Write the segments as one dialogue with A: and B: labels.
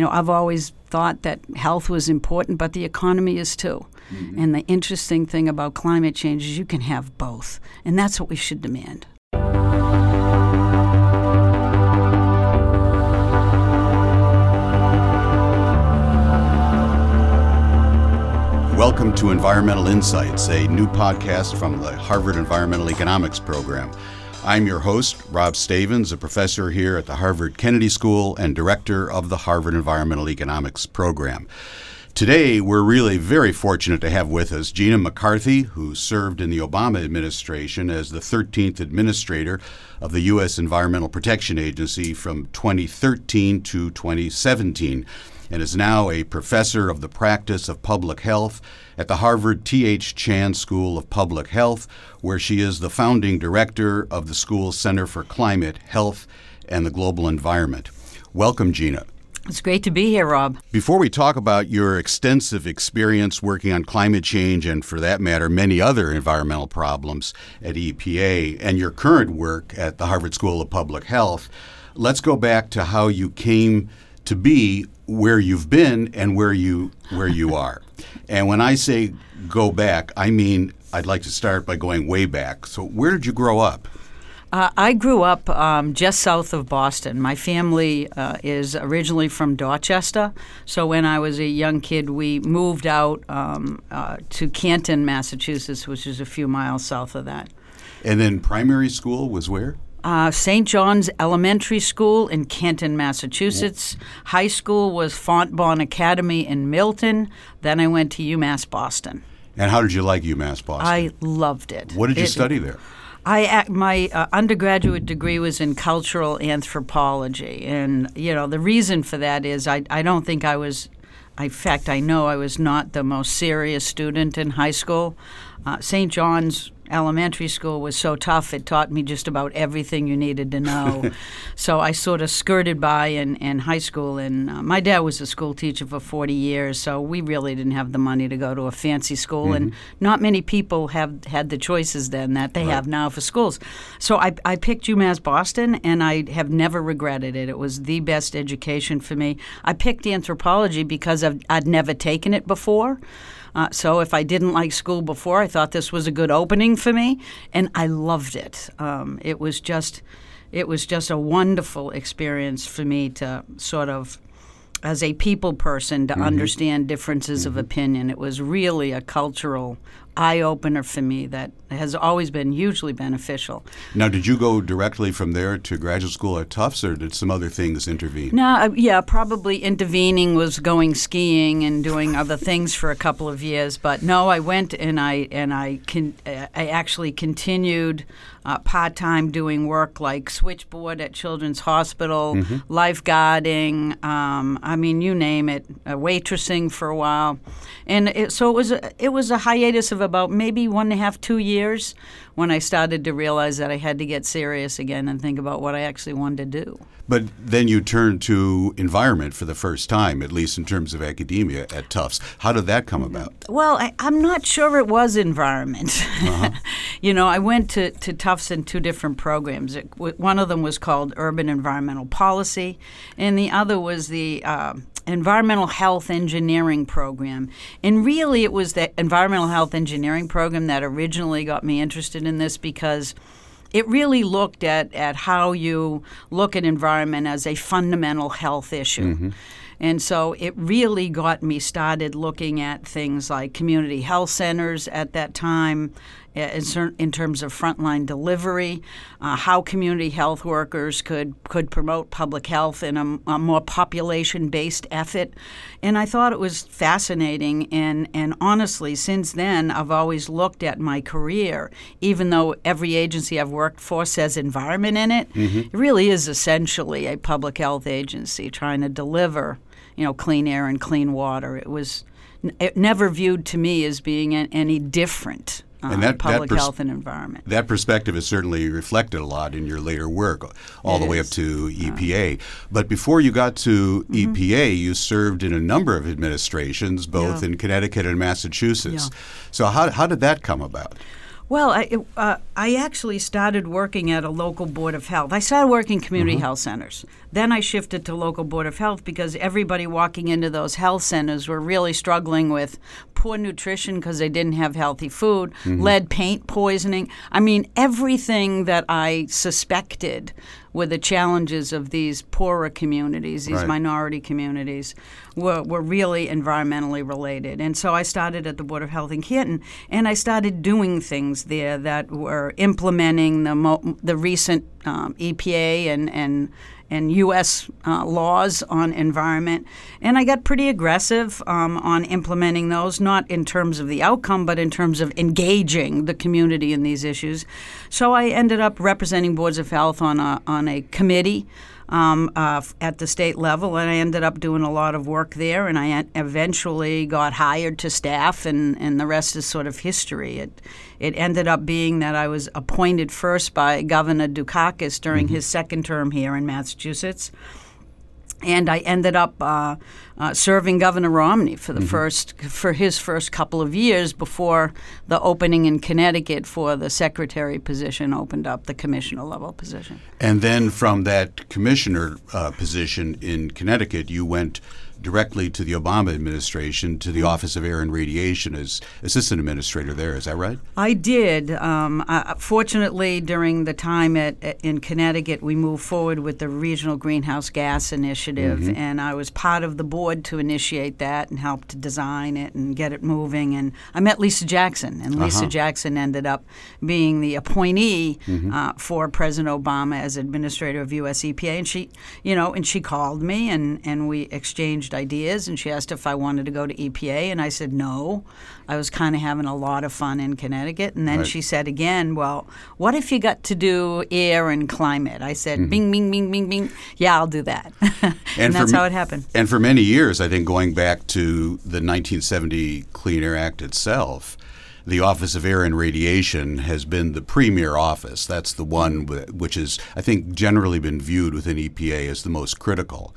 A: you know, I've always thought that health was important, but the economy is too. Mm-hmm. And the interesting thing about climate change is you can have both, and that's what we should demand.
B: Welcome to Environmental Insights, a new podcast from the Harvard Environmental Economics Program. I'm your host, Rob Stavins, a professor here at the Harvard Kennedy School and director of the Harvard Environmental Economics Program. Today, we're really very fortunate to have with us Gina McCarthy, who served in the Obama administration as the 13th administrator of the U.S. Environmental Protection Agency from 2013 to 2017 and is now a professor of the practice of public health at the Harvard T.H. Chan School of Public Health, where she is the founding director of the school's Center for Climate, Health, and the Global Environment. Welcome, Gina.
A: It's great to be here, Rob.
B: Before we talk about your extensive experience working on climate change and, for that matter, many other environmental problems at EPA and your current work at the Harvard School of Public Health, let's go back to how you came to be where you've been and where you where you are. and when I say go back, I mean I'd like to start by going way back. So where did you grow up?
A: Uh, I grew up um, just south of Boston. My family uh, is originally from Dorchester. So when I was a young kid, we moved out um, uh, to Canton, Massachusetts, which is a few miles south of that.
B: And then primary school was where?
A: Uh, St. John's Elementary School in Canton, Massachusetts. High school was Fontbonne Academy in Milton. Then I went to UMass Boston.
B: And how did you like UMass Boston?
A: I loved it.
B: What did you
A: it,
B: study there?
A: I my uh, undergraduate degree was in cultural anthropology, and you know the reason for that is I I don't think I was, in fact I know I was not the most serious student in high school. Uh, St. John's elementary school was so tough, it taught me just about everything you needed to know. so I sort of skirted by in, in high school. And uh, my dad was a school teacher for 40 years, so we really didn't have the money to go to a fancy school. Mm-hmm. And not many people have had the choices then that they right. have now for schools. So I, I picked UMass Boston, and I have never regretted it. It was the best education for me. I picked anthropology because I've, I'd never taken it before. Uh, so if I didn't like school before, I thought this was a good opening for me, and I loved it. Um, it was just, it was just a wonderful experience for me to sort of as a people person to mm-hmm. understand differences mm-hmm. of opinion. It was really a cultural eye opener for me that has always been hugely beneficial.
B: Now, did you go directly from there to graduate school at Tufts, or did some other things intervene?
A: No, uh, yeah, probably intervening was going skiing and doing other things for a couple of years. But no, I went and I and I can I actually continued uh, part time doing work like switchboard at Children's Hospital, mm-hmm. lifeguarding. Um, I mean, you name it, uh, waitressing for a while, and it, so it was a, it was a hiatus of about maybe one and a half, two years when I started to realize that I had to get serious again and think about what I actually wanted to do.
B: But then you turned to environment for the first time, at least in terms of academia at Tufts. How did that come about?
A: Well, I, am not sure it was environment. Uh-huh. you know, I went to, to Tufts in two different programs. It, one of them was called Urban Environmental Policy, and the other was the uh, environmental health engineering program. And really, it was the environmental health engineering program that originally got me interested in this because it really looked at, at how you look at environment as a fundamental health issue. Mm-hmm. And so it really got me started looking at things like community health centers at that time, in terms of frontline delivery, uh, how community health workers could could promote public health in a, a more population based effort, and I thought it was fascinating. And and honestly, since then, I've always looked at my career, even though every agency I've worked for says environment in it, mm-hmm. it really is essentially a public health agency trying to deliver, you know, clean air and clean water. It was it never viewed to me as being any different and that, public that pers- health and environment.
B: That perspective is certainly reflected a lot in your later work, all it the way up to EPA. Uh, but before you got to mm-hmm. EPA, you served in a number of administrations, both yeah. in Connecticut and Massachusetts. Yeah. So how, how did that come about?
A: Well, I, uh, I actually started working at a local board of health. I started working community
B: Mm-hmm.
A: health centers. Then I shifted to local board of health because everybody walking into those health centers were really struggling with poor nutrition because they didn't have healthy food,
B: Mm-hmm.
A: lead paint poisoning. I mean, everything that I suspected were the challenges of these poorer communities, these
B: Right.
A: minority communities, were, were really environmentally related. And so I started at the Board of Health in Canton, and I started doing things there that were implementing the mo- the recent um, EPA and and and U.S. Uh, laws on environment, and I got pretty aggressive um, on implementing those, not in terms of the outcome, but in terms of engaging the community in these issues. So I ended up representing boards of health on a on a committee um, uh, at the state level, and I ended up doing a lot of work there. And I eventually got hired to staff, and, and the rest is sort of history. It it ended up being that I was appointed first by Governor Dukakis during his second term here in Massachusetts. And I ended up uh, uh, serving Governor Romney for the first for his first couple of years before the opening in Connecticut for the secretary position opened up the commissioner level position.
B: And then from that commissioner uh, position in Connecticut, you went directly to the Obama administration, to the Office of Air and Radiation as assistant administrator there. Is that right?
A: I did. Um, fortunately, during the time at, at- in Connecticut, we moved forward with the Regional Greenhouse Gas Initiative, and I was part of the board to initiate that and help to design it and get it moving. And I met Lisa Jackson, and Lisa Jackson ended up being the appointee uh, for President Obama as administrator of US EPA. And she, you know, and she called me, and and we exchanged ideas, and she asked if I wanted to go to EPA, and I said no. I was kind of having a lot of fun in Connecticut. And then
B: Right.
A: she said again, Well, what if you got to do air and climate? I said, mm-hmm. Bing, bing, bing, bing, bing. Yeah, I'll do that. and,
B: for
A: that's how it happened.
B: And for many years, I think going back to the 1970 Clean Air Act itself, the Office of Air and Radiation has been the premier office. That's the one which is, I think, generally been viewed within EPA as the most critical.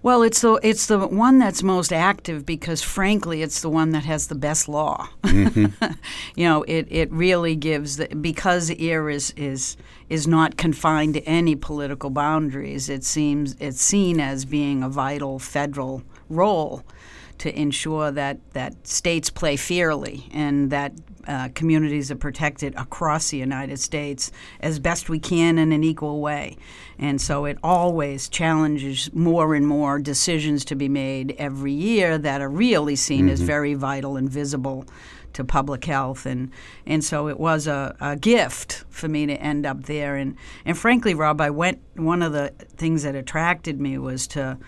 A: Well, it's the it's the one that's most active because, frankly, it's the one that has the best law. Mm-hmm. you know, it, it really gives the, because air is is is not confined to any political boundaries. It seems it's seen as being a vital federal role to ensure that that states play fairly and that uh, communities are protected across the United States as best we can in an equal way. And so it always challenges more and more decisions to be made every year that are really seen as very vital and visible to public health. And and so it was a, a gift for me to end up there. And and frankly Rob I went one of the things that attracted me was to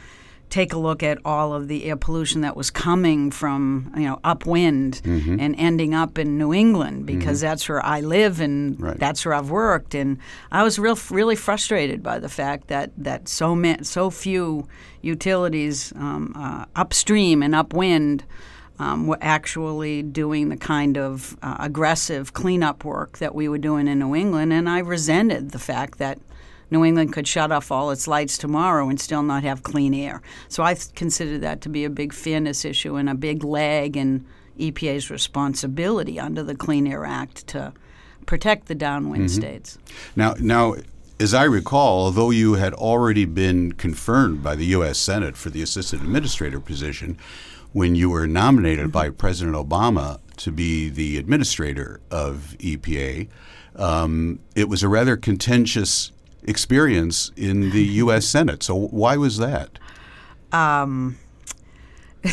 A: take a look at all of the air pollution that was coming from you know upwind and ending up in New England because that's where I live and
B: Right.
A: that's where I've worked. And I was real really frustrated by the fact that that so ma- so few utilities um, uh, upstream and upwind um, were actually doing the kind of uh, aggressive cleanup work that we were doing in New England. And I resented the fact that New England could shut off all its lights tomorrow and still not have clean air. So I consider that to be a big fairness issue and a big lag in EPA's responsibility under the Clean Air Act to protect the downwind states.
B: Now, now, as I recall, although you had already been confirmed by the U.S. Senate for the assistant administrator position, when you were nominated by President Obama to be the administrator of EPA, um, it was a rather contentious experience in the U.S. Senate. So, why was that?
A: Um,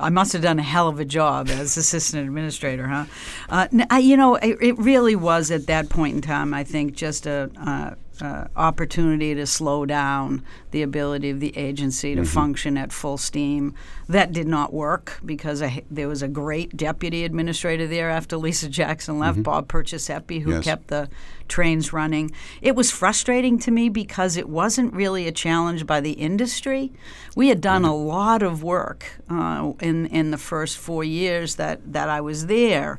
A: I must have done a hell of a job as assistant administrator, huh? Uh, you know, it, it really was at that point in time. I think just a. Uh, uh, opportunity to slow down the ability of the agency to function at full steam. That did not work because I, there was a great deputy administrator there after Lisa Jackson left, Bob Perciasepe, who
B: Yes.
A: kept the trains running. It was frustrating to me because it wasn't really a challenge by the industry. We had done a lot of work uh, in in the first four years that that I was there.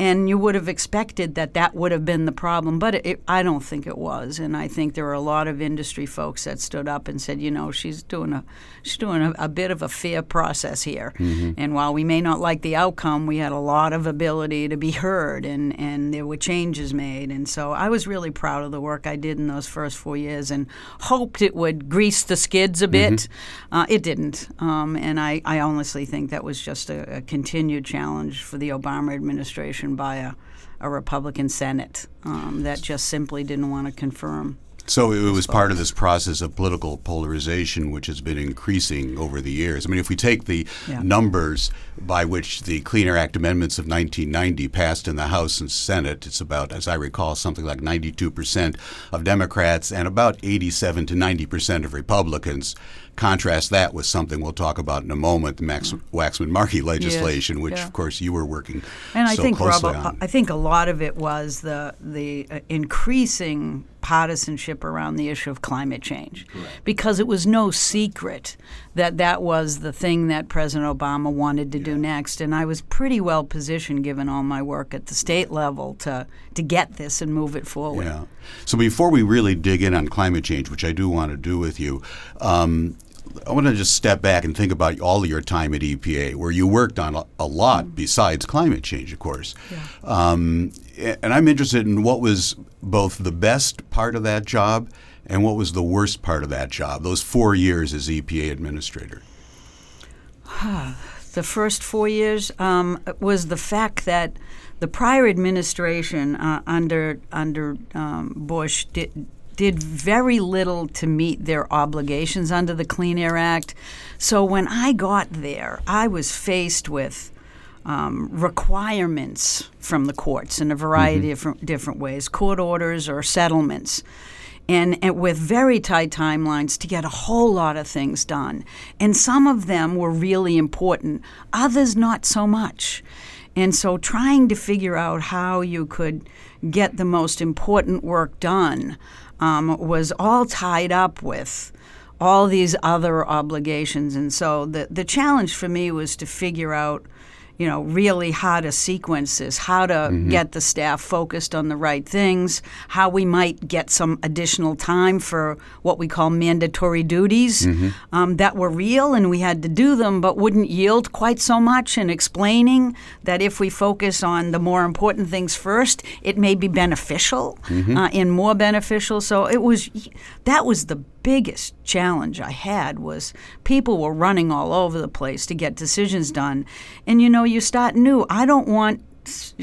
A: And you would have expected that that would have been the problem, but it, I don't think it was. And I think there were a lot of industry folks that stood up and said, you know, she's doing a she's doing a, a bit of a fair process here. Mm-hmm. And while we may not like the outcome, we had a lot of ability to be heard, and and there were changes made. And so I was really proud of the work I did in those first four years, and hoped it would grease the skids a bit. Mm-hmm. Uh, it didn't, um, and I, I honestly think that was just a, a continued challenge for the Obama administration by a, a Republican Senate um, that just simply didn't want to confirm.
B: So it was part of this process of political polarization, which has been increasing over the years. I mean, if we take the yeah. numbers by which the Clean Air Act amendments of 1990 passed in the House and Senate, it's about, as I recall, something like 92% of Democrats and about 87 to 90% of Republicans. Contrast that with something we'll talk about in a moment, the Max Waxman-Markey legislation, yes, which yeah. of course you were working
A: and I
B: so
A: think,
B: closely
A: Rob,
B: on.
A: I think a lot of it was the the uh, increasing partisanship around the issue of climate change, Correct. because it was no secret that that was the thing that President Obama wanted to yeah. do next, and I was pretty well positioned, given all my work at the state level, to to get this and move it forward.
B: Yeah. So before we really dig in on climate change, which I do want to do with you. Um, I want to just step back and think about all of your time at EPA, where you worked on a, a lot mm-hmm. besides climate change, of course. Yeah. Um, and I'm interested in what was both the best part of that job and what was the worst part of that job, those four years as EPA administrator.
A: the first four years um, was the fact that the prior administration uh, under under um, Bush did did very little to meet their obligations under the Clean Air Act. So when I got there, I was faced with um, requirements from the courts in a variety mm-hmm. of different, different ways, court orders or settlements. And, and, with very tight timelines to get a whole lot of things done. And some of them were really important, others not so much. And so trying to figure out how you could get the most important work done um, was all tied up with all these other obligations. And so the, the challenge for me was to figure out you know, really how to sequence this, how to mm-hmm. get the staff focused on the right things, how we might get some additional time for what we call mandatory duties mm-hmm. um, that were real and we had to do them, but wouldn't yield quite so much. And explaining that if we focus on the more important things first, it may be beneficial mm-hmm. uh, and more beneficial. So it was that was the biggest challenge I had was people were running all over the place to get decisions done. And you know, you start new. I don't want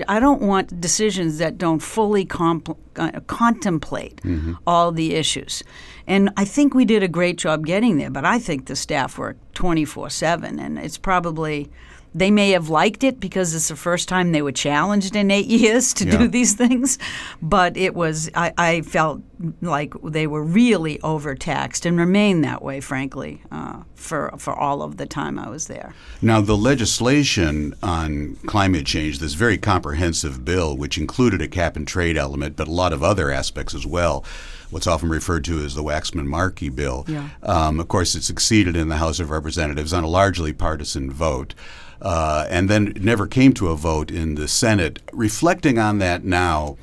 A: I don't want decisions that don't fully comp- uh, contemplate mm-hmm. all the issues. And I think we did a great job getting there, but I think the staff worked 24 7, and it's probably they may have liked it because it's the first time they were challenged in eight years to yeah. do these things, but it was I, I, felt like they were really overtaxed and remain that way, frankly, uh, for for all of the time I was there.
B: Now, the legislation on climate change, this very comprehensive bill, which included a cap and trade element, but a lot of other aspects as well what's often referred to as the Waxman-Markey bill. Yeah. Um, of course, it succeeded in the House of Representatives on a largely partisan vote uh, and then never came to a vote in the Senate. Reflecting on that now,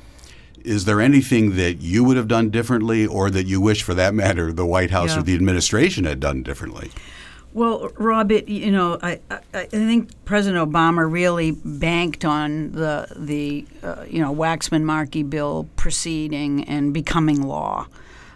B: is there anything that you would have done differently, or that you wish, for that matter, the White House yeah. or the administration had done differently?
A: Well, Rob, it, you know, I, I, I, think President Obama really banked on the the uh, you know Waxman-Markey bill proceeding and becoming law.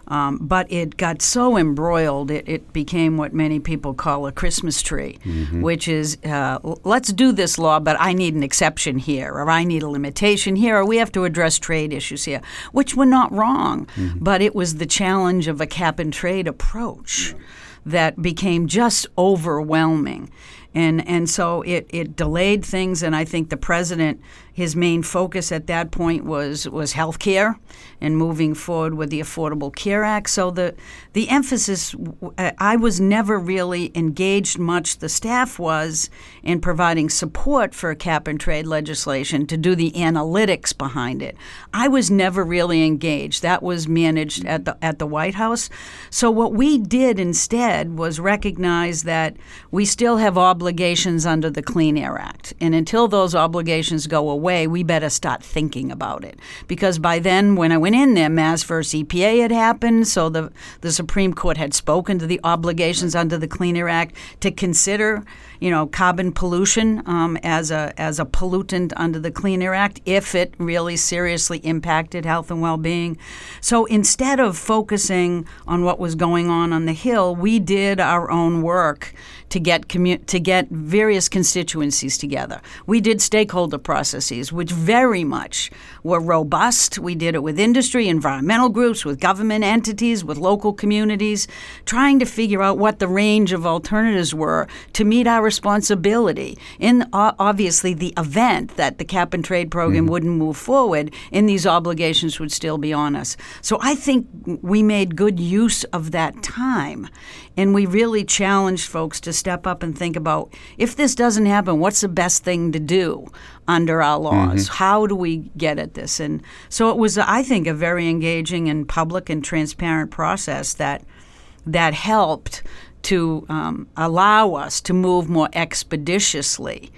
A: Um, but it got so embroiled, it, it, became what many people call a Christmas tree, mm-hmm. which is uh, let's do this law, but I need an exception here, or I need a limitation here, or we have to address trade issues here, which were not wrong, mm-hmm. but it was the challenge of a cap and trade approach yeah. that became just overwhelming. And, and so it, it delayed things, and I think the president his main focus at that point was was health care and moving forward with the Affordable Care Act. So the the emphasis uh, I was never really engaged much. The staff was in providing support for cap and trade legislation to do the analytics behind it. I was never really engaged. That was managed at the at the White House. So what we did instead was recognize that we still have obligations under the Clean Air Act. And until those obligations go away, we better start thinking about it. Because by then, when I went in there, Mass versus EPA had happened, so the, the Supreme Court had spoken to the obligations under the Clean Air Act to consider you know, carbon pollution um, as a as a pollutant under the Clean Air Act if it really seriously impacted health and well-being. So instead of focusing on what was going on on the Hill, we did our own work to get commu- to get various constituencies together. We did stakeholder processes, which very much were robust. We did it with industry, environmental groups, with government entities, with local communities, trying to figure out what the range of alternatives were to meet our responsibility. In uh, obviously the event that the cap and trade program mm-hmm. wouldn't move forward, and these obligations would still be on us. So I think we made good use of that time, and we really challenged folks to step up and think about if this doesn't happen, what's the best thing to do under our laws? Mm-hmm. How do we get at this? And so it was, I think, a very engaging and public and transparent process that that helped to um, allow us to move more expeditiously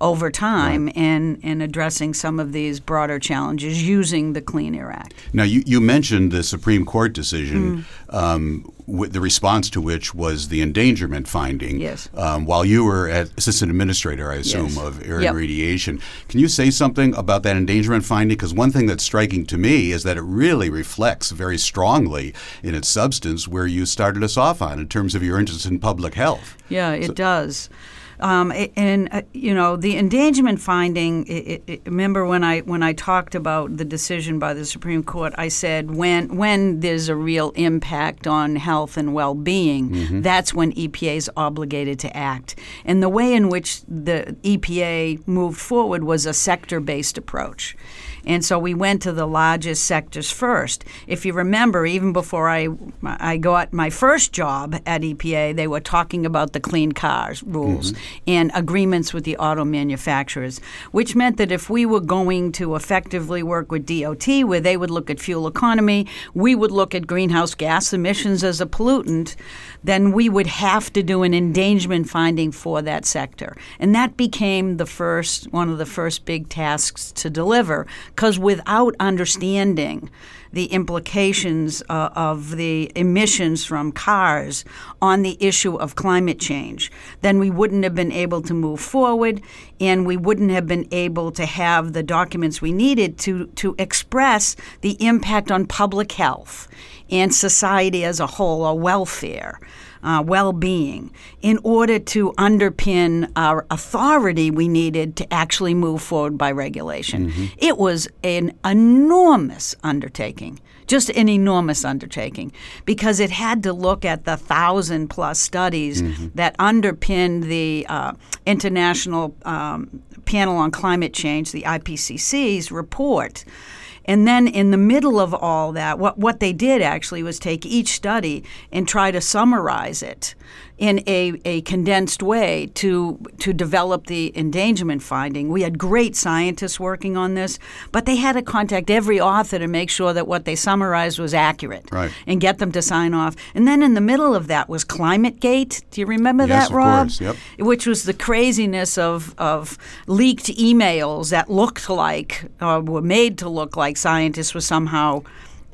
A: over time right. in, in addressing some of these broader challenges using the Clean Air Act.
B: Now, you, you mentioned the Supreme Court decision, mm. um, the response to which was the endangerment finding.
A: Yes.
B: Um, while you were at assistant administrator, I assume, yes. of air yep. and radiation. Can you say something about that endangerment finding? Because one thing that's striking to me is that it really reflects very strongly in its substance where you started us off on in terms of your interest in public health.
A: Yeah, it so, does. Um, and uh, you know the endangerment finding. It, it, remember when I when I talked about the decision by the Supreme Court, I said when when there's a real impact on health and well-being, mm-hmm. that's when EPA is obligated to act. And the way in which the EPA moved forward was a sector-based approach. And so we went to the largest sectors first. If you remember, even before I, I got my first job at EPA, they were talking about the clean cars rules mm-hmm. and agreements with the auto manufacturers, which meant that if we were going to effectively work with DOT, where they would look at fuel economy, we would look at greenhouse gas emissions as a pollutant, then we would have to do an endangerment finding for that sector. And that became the first, one of the first big tasks to deliver because without understanding the implications uh, of the emissions from cars on the issue of climate change, then we wouldn't have been able to move forward and we wouldn't have been able to have the documents we needed to, to express the impact on public health and society as a whole, or welfare uh, well being in order to underpin our authority we needed to actually move forward by regulation. Mm-hmm. It was an enormous undertaking just an enormous undertaking because it had to look at the thousand plus studies mm-hmm. that underpinned the uh, International um, Panel on Climate Change, the IPCC's report. And then in the middle of all that, what, what they did actually was take each study and try to summarize it in a, a condensed way to to develop the endangerment finding. We had great scientists working on this, but they had to contact every author to make sure that what they summarized was accurate
B: right.
A: and get them to sign off. And then in the middle of that was ClimateGate. Do you remember
B: yes,
A: that, Rob?
B: Course, yep.
A: Which was the craziness of, of leaked emails that looked like, or were made to look like scientists were somehow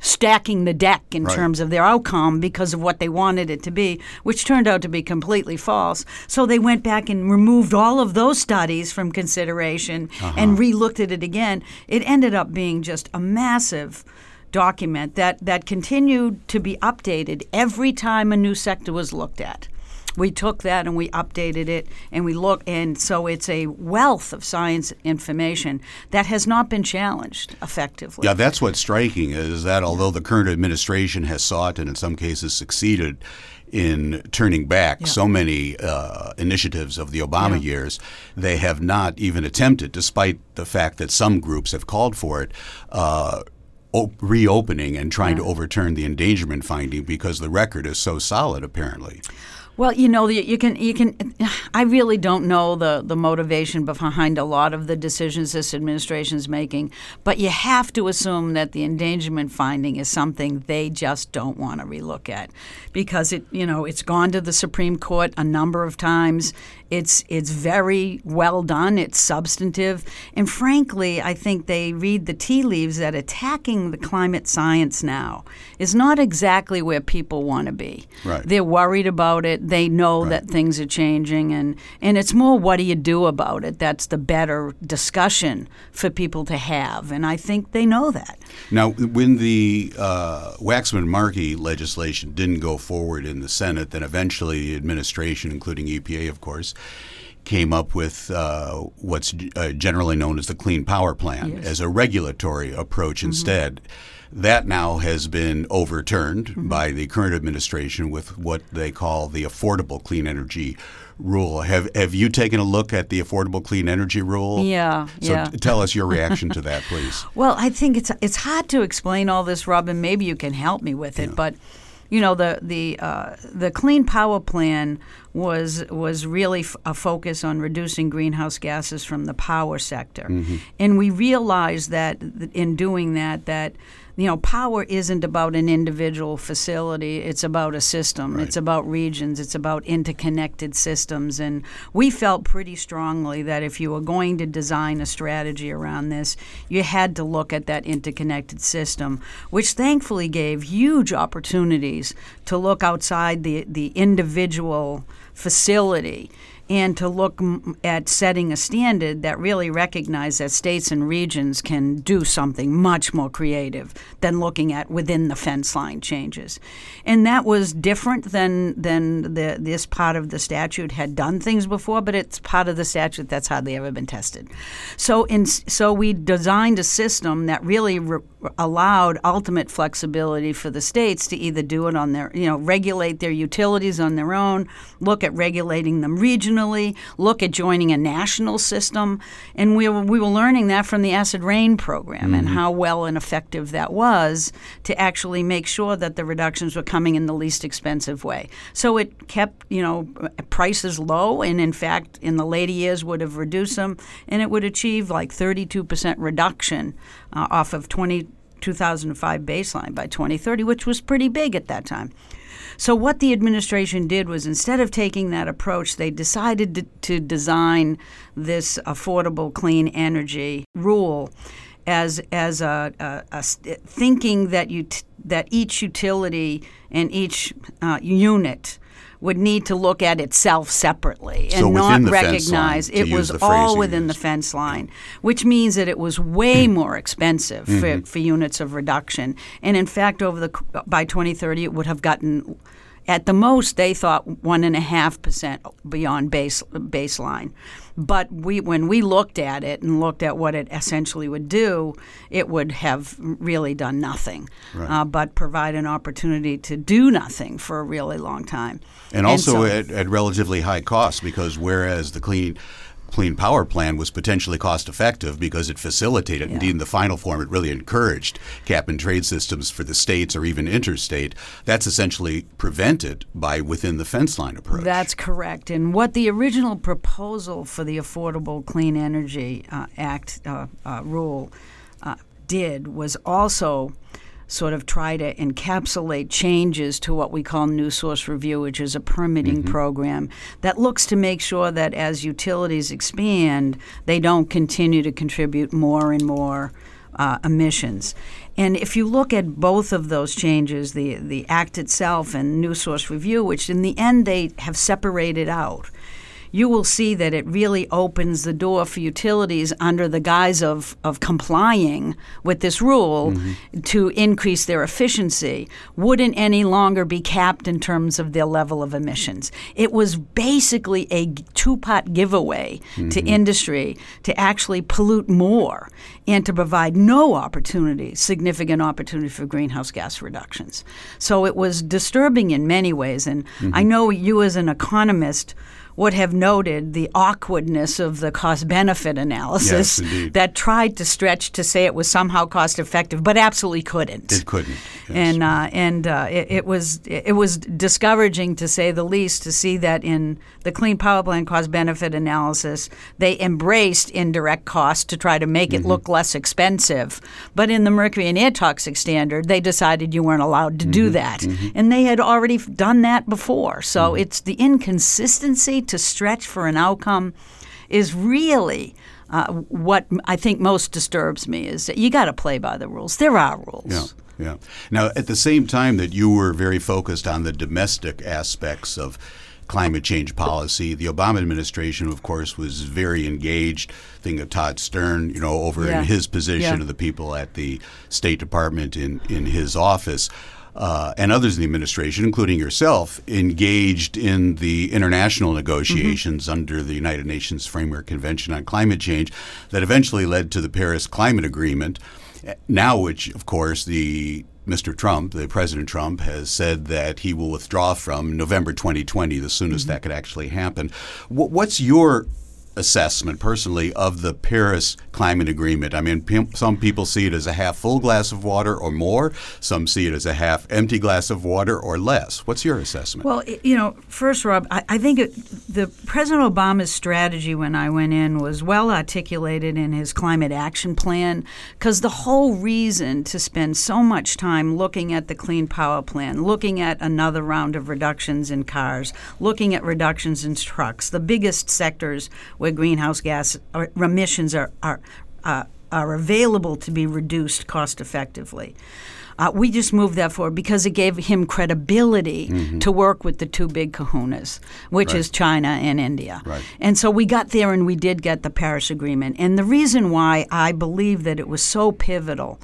A: stacking the deck in right. terms of their outcome because of what they wanted it to be, which turned out to be completely false. So they went back and removed all of those studies from consideration uh-huh. and relooked at it again. It ended up being just a massive document that, that continued to be updated every time a new sector was looked at we took that and we updated it and we look and so it's a wealth of science information that has not been challenged effectively.
B: Yeah, that's what's striking is that although the current administration has sought and in some cases succeeded in turning back yeah. so many uh, initiatives of the Obama yeah. years, they have not even attempted, despite the fact that some groups have called for it. Uh, reopening and trying yeah. to overturn the endangerment finding because the record is so solid apparently
A: well, you know, you can you can. I really don't know the, the motivation behind a lot of the decisions this administration is making, but you have to assume that the endangerment finding is something they just don't want to relook at because it you know it's gone to the Supreme Court a number of times. It's it's very well done. It's substantive, and frankly, I think they read the tea leaves that attacking the climate science now is not exactly where people want to be.
B: Right.
A: They're worried about it. They know
B: Right.
A: that things are changing, and and it's more what do you do about it? That's the better discussion for people to have, and I think they know that.
B: Now, when the uh, Waxman Markey legislation didn't go forward in the Senate, then eventually the administration, including EPA, of course, came up with uh, what's uh, generally known as the Clean Power Plan
A: Yes.
B: as a regulatory approach instead. That now has been overturned by the current administration with what they call the Affordable Clean Energy Rule. Have Have you taken a look at the Affordable Clean Energy Rule?
A: Yeah,
B: So
A: yeah.
B: t- tell us your reaction to that, please.
A: Well, I think it's it's hard to explain all this, Robin. Maybe you can help me with it, but you know the the uh, the Clean Power Plan was was really f- a focus on reducing greenhouse gases from the power sector, and we realized that th- in doing that that you know power isn't about an individual facility; it's about a system.
B: Right.
A: It's about regions. It's about interconnected systems, and we felt pretty strongly that if you were going to design a strategy around this, you had to look at that interconnected system, which thankfully gave huge opportunities to look outside the the individual facility and to look at setting a standard that really recognized that states and regions can do something much more creative than looking at within the fence line changes. And that was different than than the, this part of the statute had done things before, but it's part of the statute that's hardly ever been tested. So in so we designed a system that really re- allowed ultimate flexibility for the states to either do it on their, you know, regulate their utilities on their own, look at regulating them regionally, look at joining a national system, and we were, we were learning that from the acid rain program and how well and effective that was to actually make sure that the reductions were coming in the least expensive way. So it kept, you know, prices low, and in fact, in the later years would have reduced them, and it would achieve like 32% reduction uh, off of 20, 2005 baseline by 2030, which was pretty big at that time. So, what the administration did was instead of taking that approach, they decided to, to design this affordable clean energy rule as, as a, a- a thinking that, you that each utility and each uh, unit would need to look at itself separately and
B: within
A: not
B: fence line,
A: recognize it was all within the fence line, which means that it was way more expensive
B: Mm-hmm.
A: for, for units of reduction. And in fact, over the by 2030, it would have gotten, at the most, they thought one and a half percent beyond base baseline. But we, when we looked at it and looked at what it essentially would do, it would have really done nothing, uh, but provide an opportunity to do nothing for a really long time.
B: And also
A: so-
B: at, at relatively high cost because whereas the clean clean power plan was potentially cost effective because it facilitated indeed in the final form it really encouraged cap and trade systems for the states or even interstate. That's essentially prevented by within the fence line approach.
A: That's correct. And what the original proposal for the Affordable Clean Energy uh, Act uh, uh, rule uh, did was also sort of try to encapsulate changes to what we call new source review, which is a permitting program that looks to make sure that as utilities expand, they don't continue to contribute more and more uh, emissions. And if you look at both of those changes, the, the Act itself and New Source Review, which in the end they have separated out, you will see that it really opens the door for utilities under the guise of, of complying with this rule mm-hmm. to increase their efficiency, wouldn't any longer be capped in terms of their level of emissions. It was basically a two pot giveaway to mm-hmm. industry to actually pollute more and to provide no opportunity, significant opportunity for greenhouse gas reductions. So it was disturbing in many ways. And I mm-hmm. know you, as an economist, would have noted the awkwardness of the cost benefit analysis
B: Yes,
A: that tried to stretch to say it was somehow cost effective, but absolutely couldn't.
B: It couldn't. Yes.
A: And uh, and uh, it, it was it was discouraging to say the least to see that in the Clean Power Plan cost benefit analysis they embraced indirect costs to try to make it look less expensive, but in the mercury and air toxic standard they decided you weren't allowed to do that, and they had already done that before. So it's the inconsistency to stretch for an outcome is really. Uh, what I think most disturbs me is that you got to play by the rules. There are rules.
B: Yeah. Yeah. Now, at the same time that you were very focused on the domestic aspects of climate change policy, the Obama administration, of course, was very engaged. Think of Todd Stern, you know, over
A: Yeah.
B: in his position,
A: Yeah.
B: of the people at the State Department in in his office. Uh, and others in the administration, including yourself, engaged in the international negotiations under the United Nations Framework Convention on Climate Change that eventually led to the Paris Climate Agreement. Now, which, of course, the Mr. Trump, the President Trump, has said that he will withdraw from November 2020, the soonest that could actually happen. Wh- What's your assessment personally of the Paris Climate Agreement? I mean, p- some people see it as a half full glass of water or more. Some see it as a half empty glass of water or less. What's your assessment?
A: Well, you know, first, Rob, I, I think it, the President Obama's strategy when I went in was well articulated in his climate action plan. Because the whole reason to spend so much time looking at the Clean Power Plan, looking at another round of reductions in cars, looking at reductions in trucks, the biggest sectors where greenhouse gas emissions are are uh, are available to be reduced cost effectively. Uh, we just moved that forward because it gave him credibility to work with the two big kahunas, which is China and India.
B: Right.
A: And so we got there and we did get the Paris Agreement. And the reason why I believe that it was so pivotal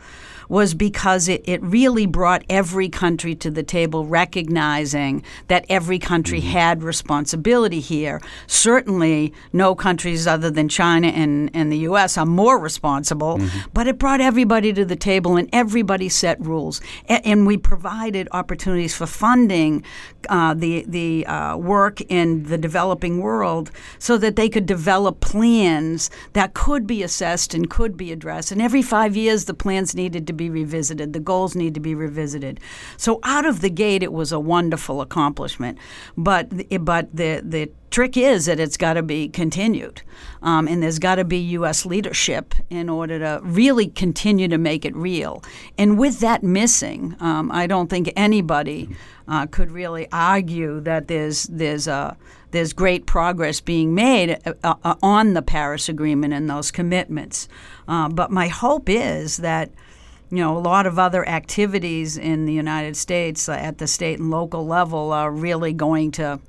A: was because it, it really brought every country to the table recognizing that every country had responsibility here. Certainly, no countries other than China and, and the U.S. are more responsible, but it brought everybody to the table and everybody set rules. A- and we provided opportunities for funding uh, the, the uh, work in the developing world so that they could develop plans that could be assessed and could be addressed. And every five years, the plans needed to be revisited, the goals need to be revisited. So out of the gate, it was a wonderful accomplishment. But but the the trick is that it's got to be continued, um, and there's got to be U.S. leadership in order to really continue to make it real. And with that missing, um, I don't think anybody uh, could really argue that there's there's a there's great progress being made uh, uh, on the Paris Agreement and those commitments. Uh, but my hope is that you know, a lot of other activities in the United States at the state and local level are really going to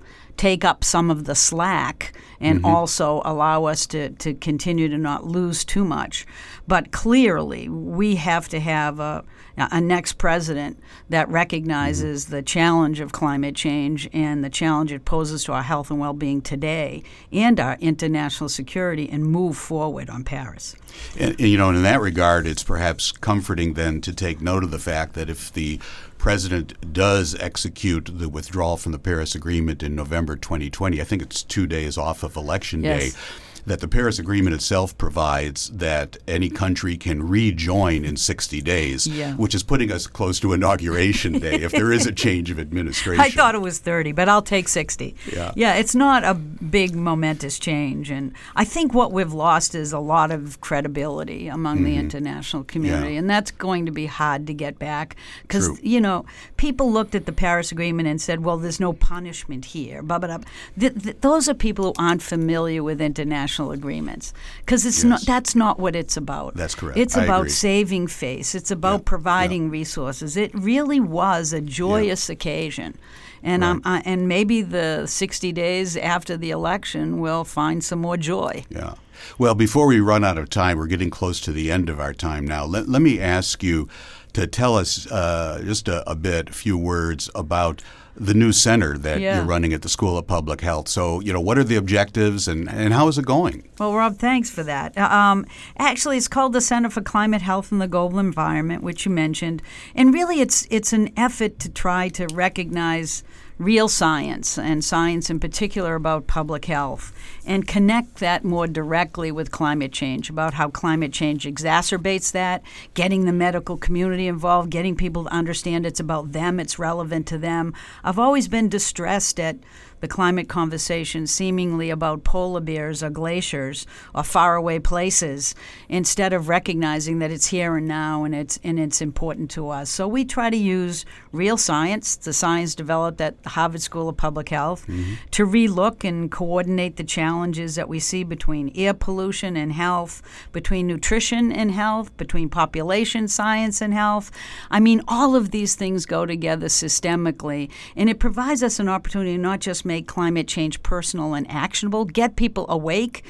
A: take up some of the slack and mm-hmm. also allow us to, to continue to not lose too much. But clearly, we have to have a, a next president that mm-hmm. recognizes the challenge of climate change and the challenge it poses to our health and well being today and our international security and move forward on Paris.
B: And, and, you know, in that regard, it's perhaps comforting then to take note of the fact that if the president does execute the withdrawal from the Paris Agreement in November 2020, I think it's two days off of Election
A: Yes.
B: Day. That the Paris Agreement itself provides that any country can rejoin in 60 days,
A: Yeah.
B: which is putting us close to Inauguration Day if there is a change of administration.
A: I thought it was 30, but I'll take 60.
B: Yeah.
A: Yeah, it's not a big momentous change. And I think what we've lost is a lot of credibility among the international community.
B: Mm-hmm. Yeah.
A: And that's going to be hard to get back. Because, you know, people looked at the Paris Agreement and said, well, there's no punishment here. Blah, blah, blah. Th- th- those are people who aren't familiar with international agreements. Because it's not that's not what it's about.
B: That's correct.
A: It's
B: I
A: about
B: agree.
A: saving face. It's about
B: Yeah.
A: providing resources. It really was a joyous occasion. And um, uh, and maybe the 60 days after the election will find some more joy.
B: Yeah. Well, before we run out of time, we're getting close to the end of our time now. Let, let me ask you to tell us uh, just a, a bit, a few words about the new center that
A: Yeah.
B: you're running at the School of Public Health. So, you know, what are the objectives and, and how is it going?
A: Well, Rob, thanks for that. Uh, Um, actually, it's called the Center for Climate Health and the Global Environment, which you mentioned, and really, it's it's an effort to try to recognize real science and science in particular about public health and connect that more directly with climate change about how climate change exacerbates that, getting the medical community involved, getting people to understand it's about them, it's relevant to them. I've always been distressed at the climate conversation seemingly about polar bears or glaciers or faraway places instead of recognizing that it's here and now and it's and it's important to us. So we try to use real science, the science developed at the Harvard School of Public Health, mm-hmm. to relook and coordinate the challenges that we see between air pollution and health, between nutrition and health, between population science and health. I mean, all of these things go together systemically, and it provides us an opportunity not just make climate change personal and actionable, get people awake,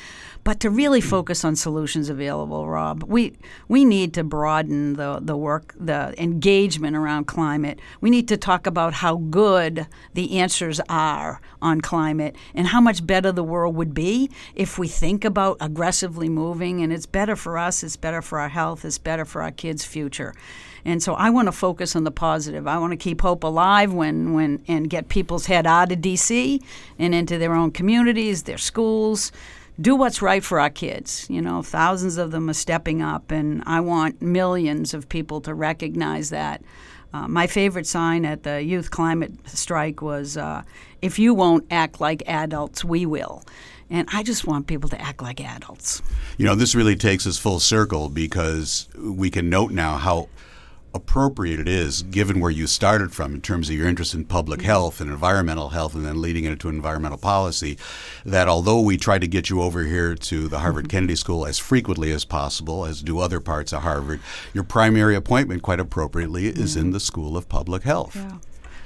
A: but to really focus on solutions available, Rob. We we need to broaden the, the work, the engagement around climate. We need to talk about how good the answers are on climate and how much better the world would be if we think about aggressively moving and it's better for us, it's better for our health, it's better for our kids' future. And so I want to focus on the positive. I want to keep hope alive when, when and get people's head out of DC and into their own communities, their schools. Do what's right for our kids. You know, thousands of them are stepping up, and I want millions of people to recognize that. Uh, my favorite sign at the youth climate strike was uh, if you won't act like adults, we will. And I just want people to act like adults.
B: You know, this really takes us full circle because we can note now how appropriate it is, given where you started from in terms of your interest in public mm-hmm. health and environmental health, and then leading into environmental policy, that although we try to get you over here to the Harvard mm-hmm. Kennedy School as frequently as possible, as do other parts of Harvard, your primary appointment, quite appropriately, is in mm-hmm. the School of Public Health.
A: Yeah.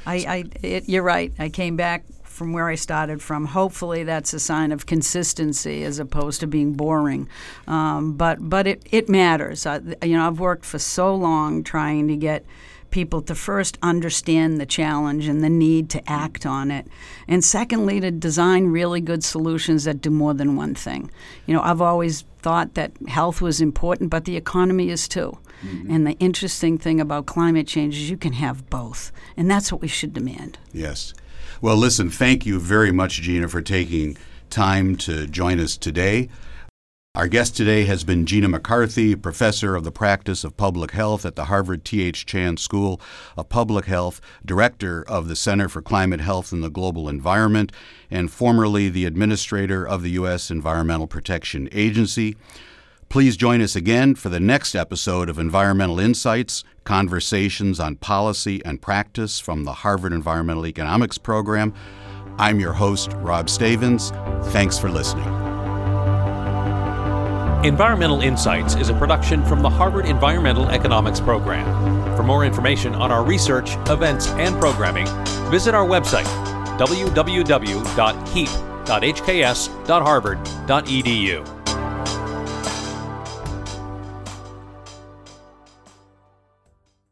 A: I, I it, you're right. I came back from where I started from. Hopefully, that's a sign of consistency as opposed to being boring. Um, but but it, it matters. I, you know, I've worked for so long trying to get people to first understand the challenge and the need to act on it. And secondly, to design really good solutions that do more than one thing. You know, I've always thought that health was important, but the economy is too. Mm-hmm. And the interesting thing about climate change is you can have both. And that's what we should demand.
B: Yes. Well, listen, thank you very much, Gina, for taking time to join us today. Our guest today has been Gina McCarthy, professor of the practice of public health at the Harvard T.H. Chan School of Public Health, director of the Center for Climate Health and the Global Environment, and formerly the administrator of the U.S. Environmental Protection Agency. Please join us again for the next episode of Environmental Insights Conversations on Policy and Practice from the Harvard Environmental Economics Program. I'm your host, Rob Stavins. Thanks for listening.
C: Environmental Insights is a production from the Harvard Environmental Economics Program. For more information on our research, events, and programming, visit our website www.heep.hks.harvard.edu.